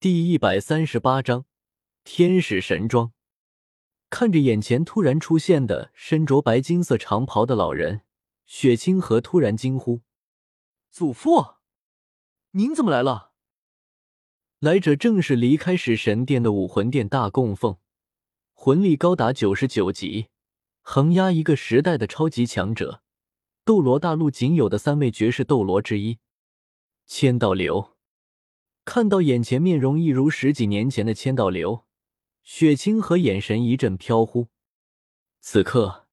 第一百三十八章天使神装。看着眼前突然出现的身着白金色长袍的老人，雪清河突然惊呼：“祖父，您怎么来了？”来者正是离开始神殿的武魂殿大供奉，魂力高达九十九级，横压一个时代的超级强者，斗罗大陆仅有的三位绝世斗罗之一，千道流。看到眼前面容一如十几年前的千道流，雪清河眼神一阵飘忽。此刻，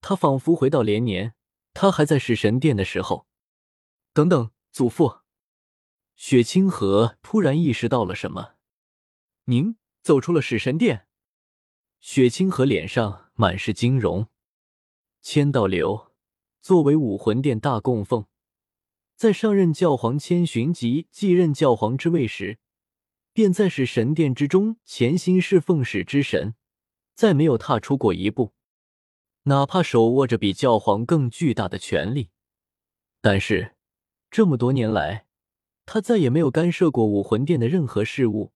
他仿佛回到连年他还在始神殿的时候。等等，祖父！雪清河突然意识到了什么。您走出了始神殿。雪清河脸上满是惊容。千道流作为武魂殿大供奉。在上任教皇千寻疾继任教皇之位时，便在使神殿之中潜心侍奉使之神，再没有踏出过一步，哪怕手握着比教皇更巨大的权力。但是这么多年来，他再也没有干涉过武魂殿的任何事务，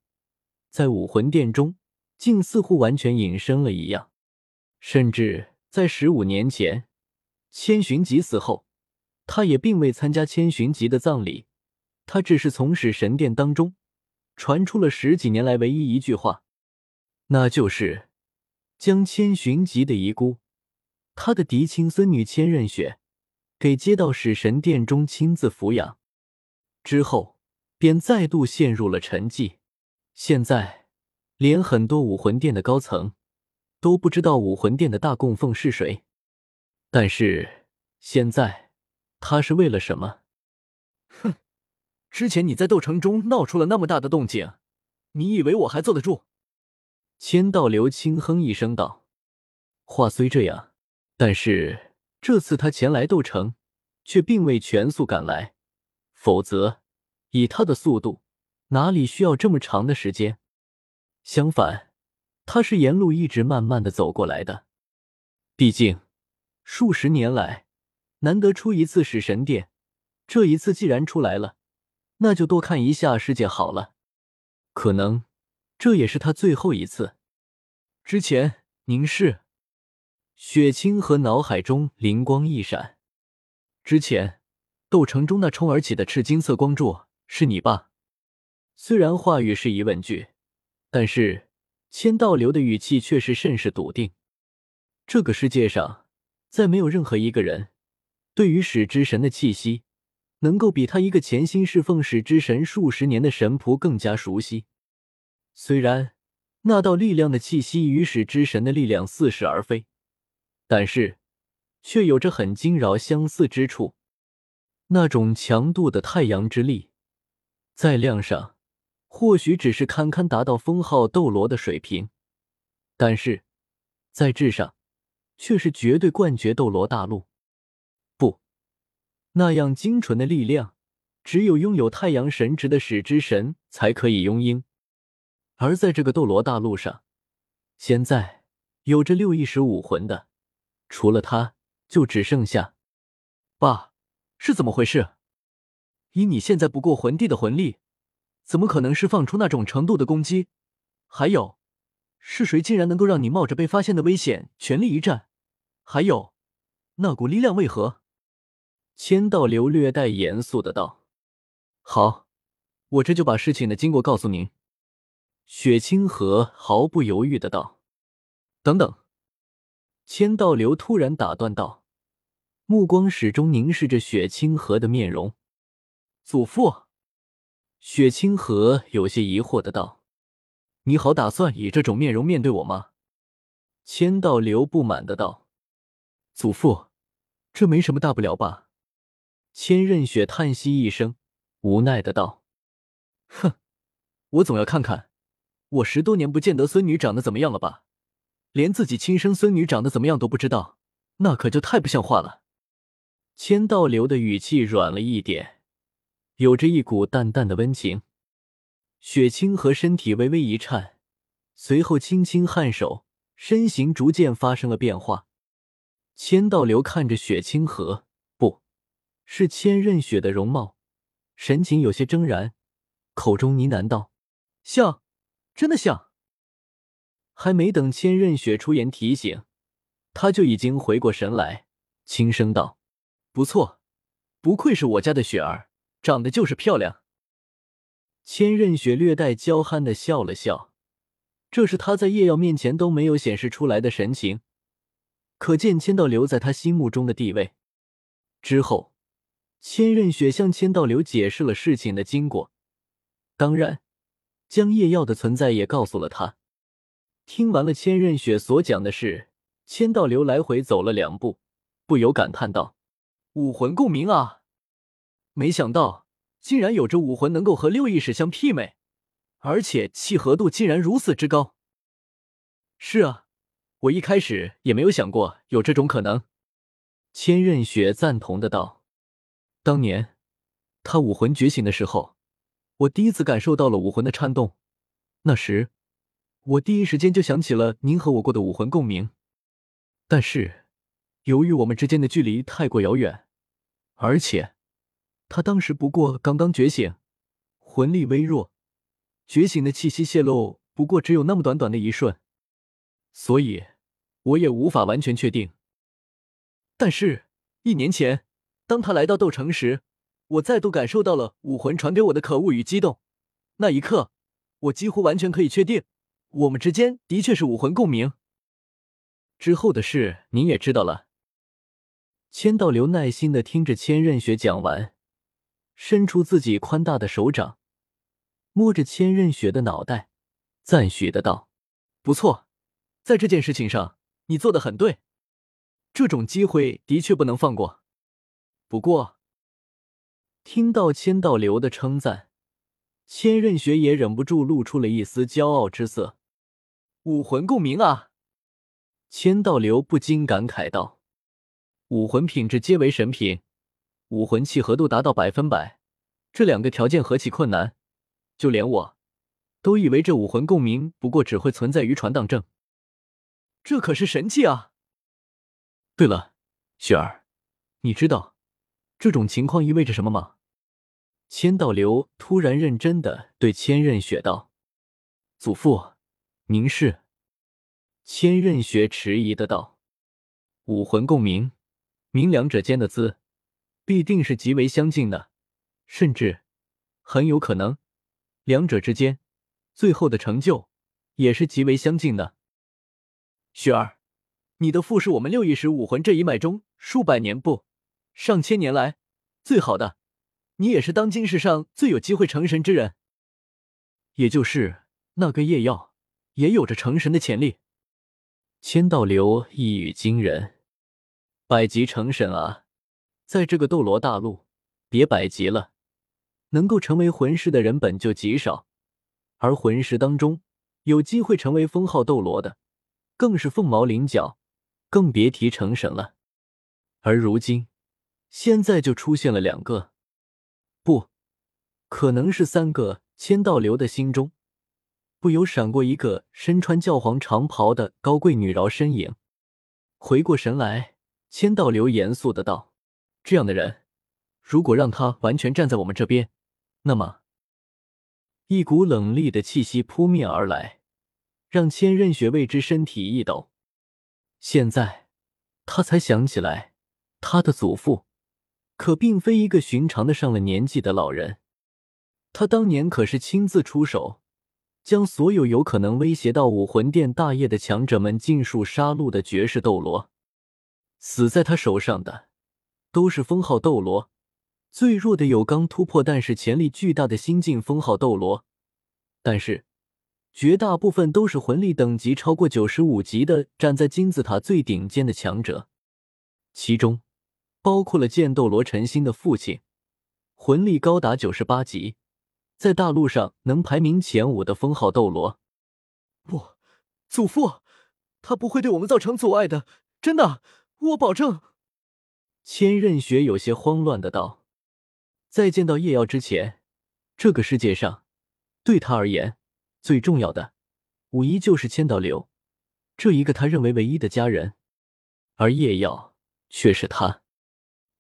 在武魂殿中，竟似乎完全隐身了一样。甚至在十五年前，千寻疾死后。他也并未参加千寻疾的葬礼，他只是从始神殿当中传出了十几年来唯一一句话，那就是将千寻疾的遗孤，他的嫡亲孙女千仞雪，给接到始神殿中亲自抚养，之后便再度陷入了沉寂。现在，连很多武魂殿的高层都不知道武魂殿的大供奉是谁，但是现在。他是为了什么？哼！之前你在斗城中闹出了那么大的动静，你以为我还坐得住？千道流轻哼一声道：“话虽这样，但是这次他前来斗城，却并未全速赶来。否则，以他的速度，哪里需要这么长的时间？相反，他是沿路一直慢慢的走过来的。毕竟，数十年来……”难得出一次使神殿，这一次既然出来了，那就多看一下世界好了。可能这也是他最后一次。之前您是？雪清河脑海中灵光一闪。之前斗城中那冲而起的赤金色光柱是你吧？虽然话语是疑问句，但是千道流的语气却是甚是笃定。这个世界上再没有任何一个人。对于使之神的气息，能够比他一个潜心侍奉使之神数十年的神仆更加熟悉。虽然那道力量的气息与使之神的力量似是而非，但是却有着很惊扰相似之处。那种强度的太阳之力，在量上或许只是堪堪达到封号斗罗的水平，但是在质上却是绝对冠绝斗罗大陆。那样精纯的力量，只有拥有太阳神职的使之神才可以拥有。而在这个斗罗大陆上，现在有着六翼十武魂的，除了他，就只剩下爸，是怎么回事？以你现在不过魂帝的魂力，怎么可能释放出那种程度的攻击？还有，是谁竟然能够让你冒着被发现的危险全力一战？还有，那股力量为何？千道流略带严肃的道：“好，我这就把事情的经过告诉您。”雪清河毫不犹豫的道：“等等！”千道流突然打断道，目光始终凝视着雪清河的面容。祖父，雪清河有些疑惑的道：“你好，打算以这种面容面对我吗？”千道流不满的道：“祖父，这没什么大不了吧？”千仞雪叹息一声，无奈的道：“哼，我总要看看，我十多年不见得孙女长得怎么样了吧？连自己亲生孙女长得怎么样都不知道，那可就太不像话了。”千道流的语气软了一点，有着一股淡淡的温情。雪清河身体微微一颤，随后轻轻颔首，身形逐渐发生了变化。千道流看着雪清河。是千仞雪的容貌，神情有些怔然，口中呢喃道：“像，真的像。还没等千仞雪出言提醒，他就已经回过神来，轻声道：“不错，不愧是我家的雪儿，长得就是漂亮。”千仞雪略带娇憨的笑了笑，这是他在叶耀面前都没有显示出来的神情，可见千道流在他心目中的地位。之后，千仞雪向千道流解释了事情的经过，当然，将叶耀的存在也告诉了他。听完了千仞雪所讲的事，千道流来回走了两步，不由感叹道：“武魂共鸣啊！没想到竟然有着武魂能够和六意识相媲美，而且契合度竟然如此之高。”“是啊，我一开始也没有想过有这种可能。”千仞雪赞同的道：“当年他武魂觉醒的时候，我第一次感受到了武魂的颤动，那时。”我第一时间就想起了您和我过的武魂共鸣，但是由于我们之间的距离太过遥远，而且他当时不过刚刚觉醒，魂力微弱，觉醒的气息泄露不过只有那么短短的一瞬，所以我也无法完全确定。但是，一年前当他来到斗城时，我再度感受到了武魂传给我的可恶与激动，那一刻，我几乎完全可以确定。我们之间的确是武魂共鸣。之后的事您也知道了。千道流耐心的听着千仞雪讲完，伸出自己宽大的手掌，摸着千仞雪的脑袋，赞许的道：“不错，在这件事情上你做的很对，这种机会的确不能放过。不过，听到千道流的称赞。”千仞雪也忍不住露出了一丝骄傲之色。武魂共鸣啊！千道流不禁感慨道：“武魂品质皆为神品，武魂契合度达到百分百，这两个条件何其困难！就连我都以为这武魂共鸣不过只会存在于传档证，这可是神器啊！对了，雪儿，你知道这种情况意味着什么吗？”千道流突然认真的对千仞雪道：“祖父，您是？”千仞雪迟疑的道：“武魂共鸣，明两者间的字，必定是极为相近的，甚至很有可能，两者之间最后的成就也是极为相近的。”雪儿，你的父是我们六翼石武魂这一脉中数百年不上千年来最好的。你也是当今世上最有机会成神之人，也就是那个夜耀，也有着成神的潜力。千道流一语惊人，百级成神啊！在这个斗罗大陆，别百级了，能够成为魂师的人本就极少，而魂师当中有机会成为封号斗罗的，更是凤毛麟角，更别提成神了。而如今，现在就出现了两个。不可能是三个千道流的心中不由闪过一个身穿教皇长袍的高贵女饶身影。回过神来，千道流严肃的道：“这样的人，如果让他完全站在我们这边，那么……”一股冷厉的气息扑面而来，让千仞雪为之身体一抖。现在他才想起来，他的祖父。可并非一个寻常的上了年纪的老人，他当年可是亲自出手，将所有有可能威胁到武魂殿大业的强者们尽数杀戮的绝世斗罗。死在他手上的，都是封号斗罗，最弱的有刚突破但是潜力巨大的新晋封号斗罗，但是绝大部分都是魂力等级超过九十五级的，站在金字塔最顶尖的强者，其中。包括了剑斗罗陈星的父亲，魂力高达九十八级，在大陆上能排名前五的封号斗罗。不，祖父，他不会对我们造成阻碍的，真的，我保证。千仞雪有些慌乱的道：“在见到叶耀之前，这个世界上对他而言最重要的，无疑就是千道流这一个他认为唯一的家人，而叶耀却是他。”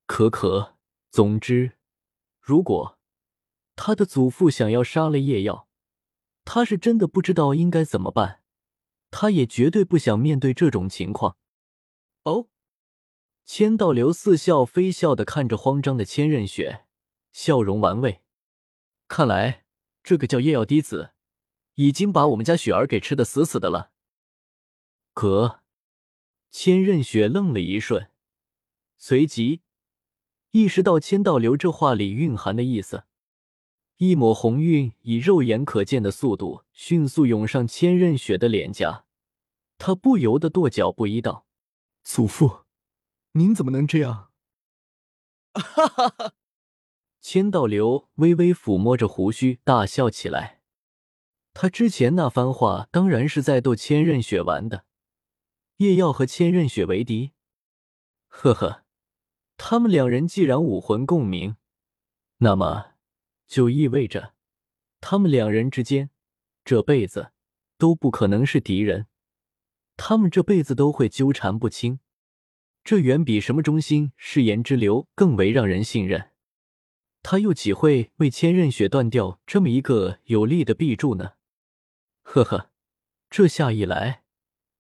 可可，总之，如果他的祖父想要杀了叶耀，他是真的不知道应该怎么办，他也绝对不想面对这种情况。哦，千道流似笑非笑的看着慌张的千仞雪，笑容玩味。看来这个叫叶耀滴子，已经把我们家雪儿给吃的死死的了。可，千仞雪愣了一瞬，随即意识到千道流这话里蕴含的意思。一抹红晕以肉眼可见的速度迅速涌上千仞雪的脸颊，他不由得跺脚不一道：“祖父，您怎么能这样？”哈哈哈！千道流微微抚摸着胡须，大笑起来。他之前那番话当然是在逗千仞雪玩的。叶耀和千仞雪为敌？呵呵，他们两人既然武魂共鸣，那么……就意味着，他们两人之间这辈子都不可能是敌人，他们这辈子都会纠缠不清。这远比什么忠心誓言之流更为让人信任。他又岂会为千仞雪断掉这么一个有力的臂柱呢？呵呵，这下一来，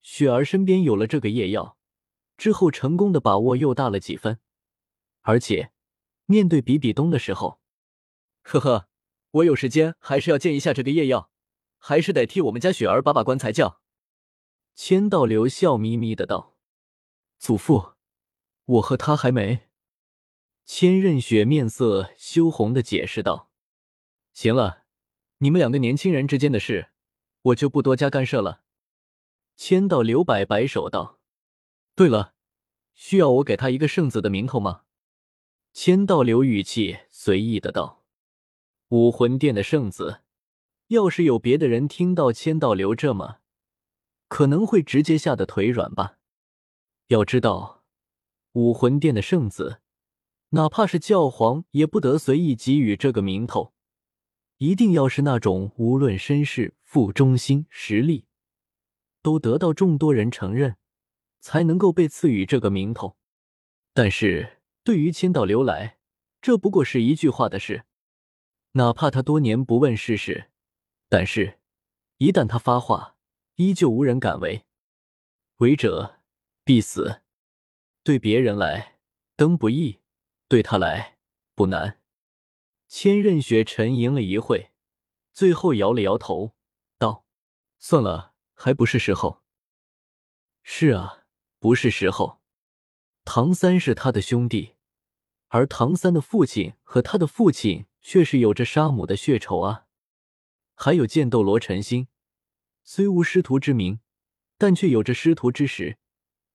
雪儿身边有了这个夜药，之后成功的把握又大了几分。而且，面对比比东的时候。呵呵，我有时间还是要见一下这个夜耀，还是得替我们家雪儿把把关才叫。千道流笑眯眯的道：“祖父，我和他还没。”千仞雪面色羞红的解释道：“行了，你们两个年轻人之间的事，我就不多加干涉了。”千道流摆摆手道：“对了，需要我给他一个圣子的名头吗？”千道流语气随意的道。武魂殿的圣子，要是有别的人听到千道流这么，可能会直接吓得腿软吧。要知道，武魂殿的圣子，哪怕是教皇也不得随意给予这个名头，一定要是那种无论身世、负忠心、实力，都得到众多人承认，才能够被赐予这个名头。但是对于千道流来，这不过是一句话的事。哪怕他多年不问世事，但是，一旦他发话，依旧无人敢违。违者必死。对别人来登不易，对他来不难。千仞雪沉吟了一会，最后摇了摇头，道：“算了，还不是时候。”是啊，不是时候。唐三是他的兄弟，而唐三的父亲和他的父亲。却是有着杀母的血仇啊！还有剑斗罗陈心，虽无师徒之名，但却有着师徒之实。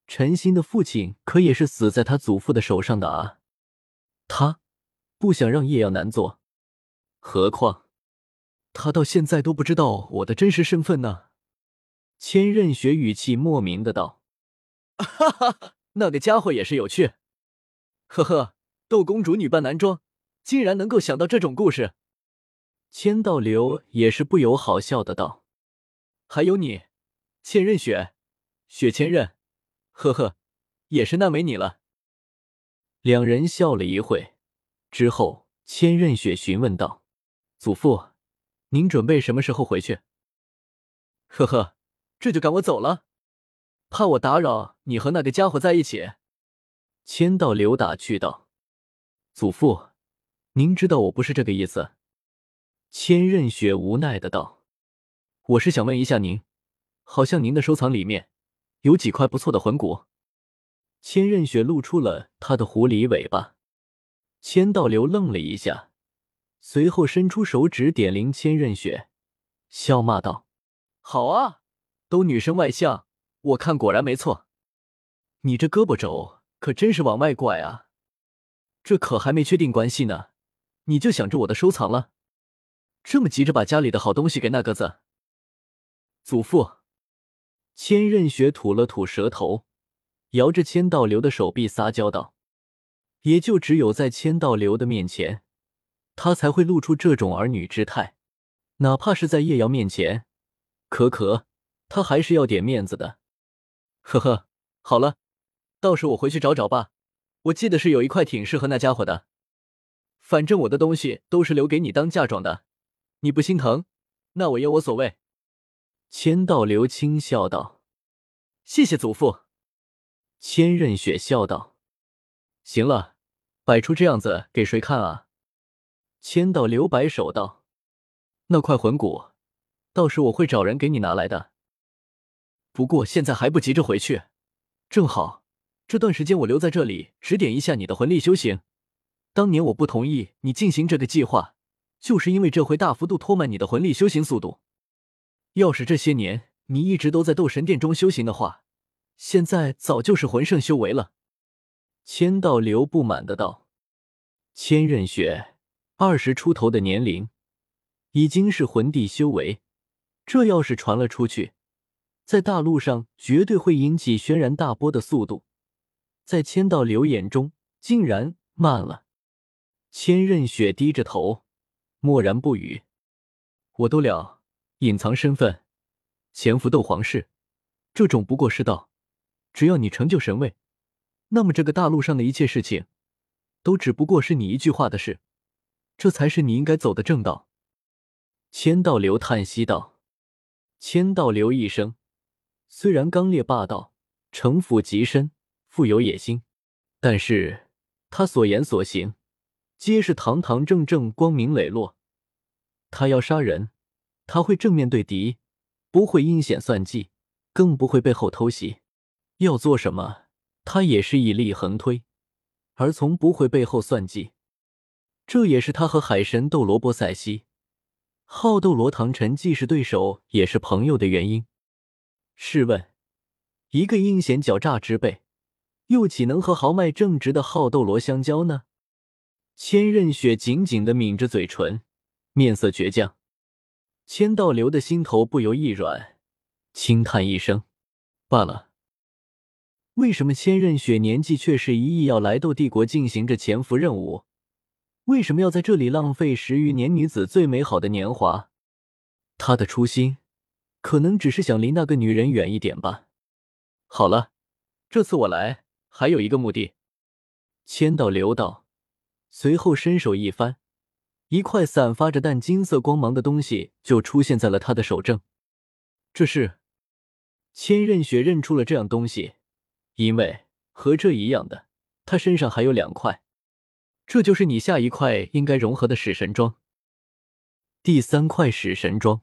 陈心的父亲可也是死在他祖父的手上的啊！他不想让叶耀难做，何况他到现在都不知道我的真实身份呢。千仞雪语气莫名的道：“ 哈哈，那个家伙也是有趣。呵呵，斗公主女扮男装。”竟然能够想到这种故事，千道流也是不由好笑的道：“还有你，千仞雪，雪千仞，呵呵，也是难为你了。”两人笑了一会之后，千仞雪询问道：“祖父，您准备什么时候回去？”“呵呵，这就赶我走了，怕我打扰你和那个家伙在一起。”千道流打趣道：“祖父。”您知道我不是这个意思，千仞雪无奈的道：“我是想问一下您，好像您的收藏里面有几块不错的魂骨。”千仞雪露出了他的狐狸尾巴。千道流愣了一下，随后伸出手指点灵千仞雪，笑骂道：“好啊，都女生外向，我看果然没错。你这胳膊肘可真是往外拐啊！这可还没确定关系呢。”你就想着我的收藏了，这么急着把家里的好东西给那个子？祖父，千仞雪吐了吐舌头，摇着千道流的手臂撒娇道：“也就只有在千道流的面前，他才会露出这种儿女之态，哪怕是在叶瑶面前，可可他还是要点面子的。”呵呵，好了，到时我回去找找吧。我记得是有一块挺适合那家伙的。反正我的东西都是留给你当嫁妆的，你不心疼，那我也无所谓。”千道流轻笑道：“谢谢祖父。”千仞雪笑道：“行了，摆出这样子给谁看啊？”千道流摆手道：“那块魂骨，到时我会找人给你拿来的。不过现在还不急着回去，正好这段时间我留在这里指点一下你的魂力修行。当年我不同意你进行这个计划，就是因为这会大幅度拖慢你的魂力修行速度。要是这些年你一直都在斗神殿中修行的话，现在早就是魂圣修为了。”千道流不满的道：“千仞雪。”二十出头的年龄，已经是魂帝修为，这要是传了出去，在大陆上绝对会引起轩然大波的速度。在千道流眼中，竟然慢了。千仞雪低着头，默然不语。我都了，隐藏身份，潜伏斗皇室，这种不过是道。只要你成就神位，那么这个大陆上的一切事情，都只不过是你一句话的事。这才是你应该走的正道。千道流叹息道：“千道流一生虽然刚烈霸道，城府极深，富有野心，但是他所言所行皆是堂堂正正、光明磊落。他要杀人，他会正面对敌，不会阴险算计，更不会背后偷袭。要做什么，他也是以力横推，而从不会背后算计。”这也是他和海神斗罗波塞西、好斗罗唐晨既是对手也是朋友的原因。试问，一个阴险狡诈之辈，又岂能和豪迈正直的好斗罗相交呢？千仞雪紧紧的抿着嘴唇，面色倔强。千道流的心头不由一软，轻叹一声：“罢了。”为什么千仞雪年纪却是一意要来斗帝国进行着潜伏任务？为什么要在这里浪费十余年女子最美好的年华？他的初心可能只是想离那个女人远一点吧。好了，这次我来还有一个目的。千道流道，随后伸手一翻，一块散发着淡金色光芒的东西就出现在了他的手正。这是千仞雪认出了这样东西，因为和这一样的，他身上还有两块。这就是你下一块应该融合的使神装。第三块使神装。